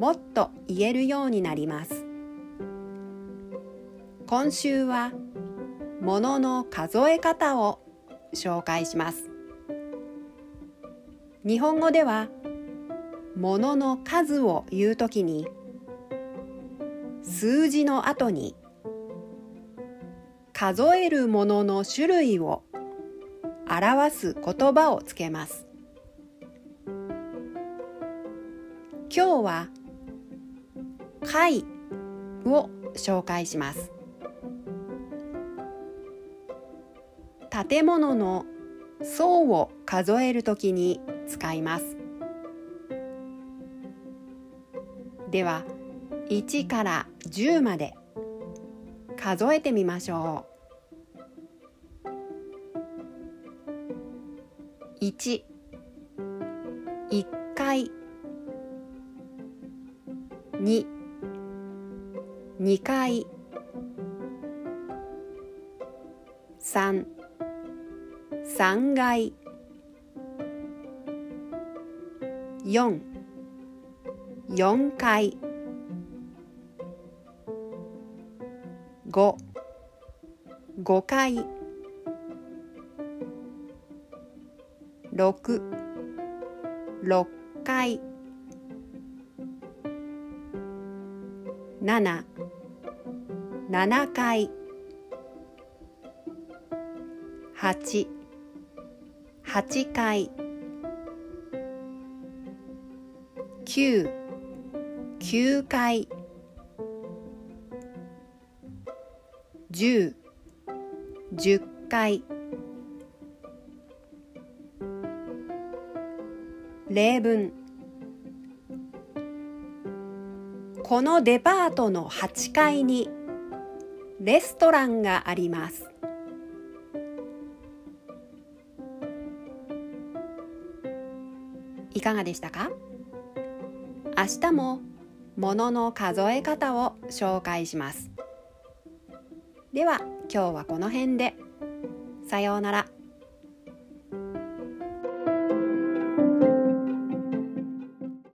もっと言えるようになります。今週はものの数え方を紹介します。日本語ではものの数を言うときに数字の後に数えるものの種類を表す言葉をつけます。今日は貝を紹介します。建物の層を数えるときに使います。では1から10まで数えてみましょう。1 1回。2 2回。3 3階4 4階5 5階6 6階7 7階8 8階9 9階10 10階例文。このデパートの8階にレストランがあります。いかがでしたか？明日もものの数え方を紹介します。では今日はこの辺で。さようなら。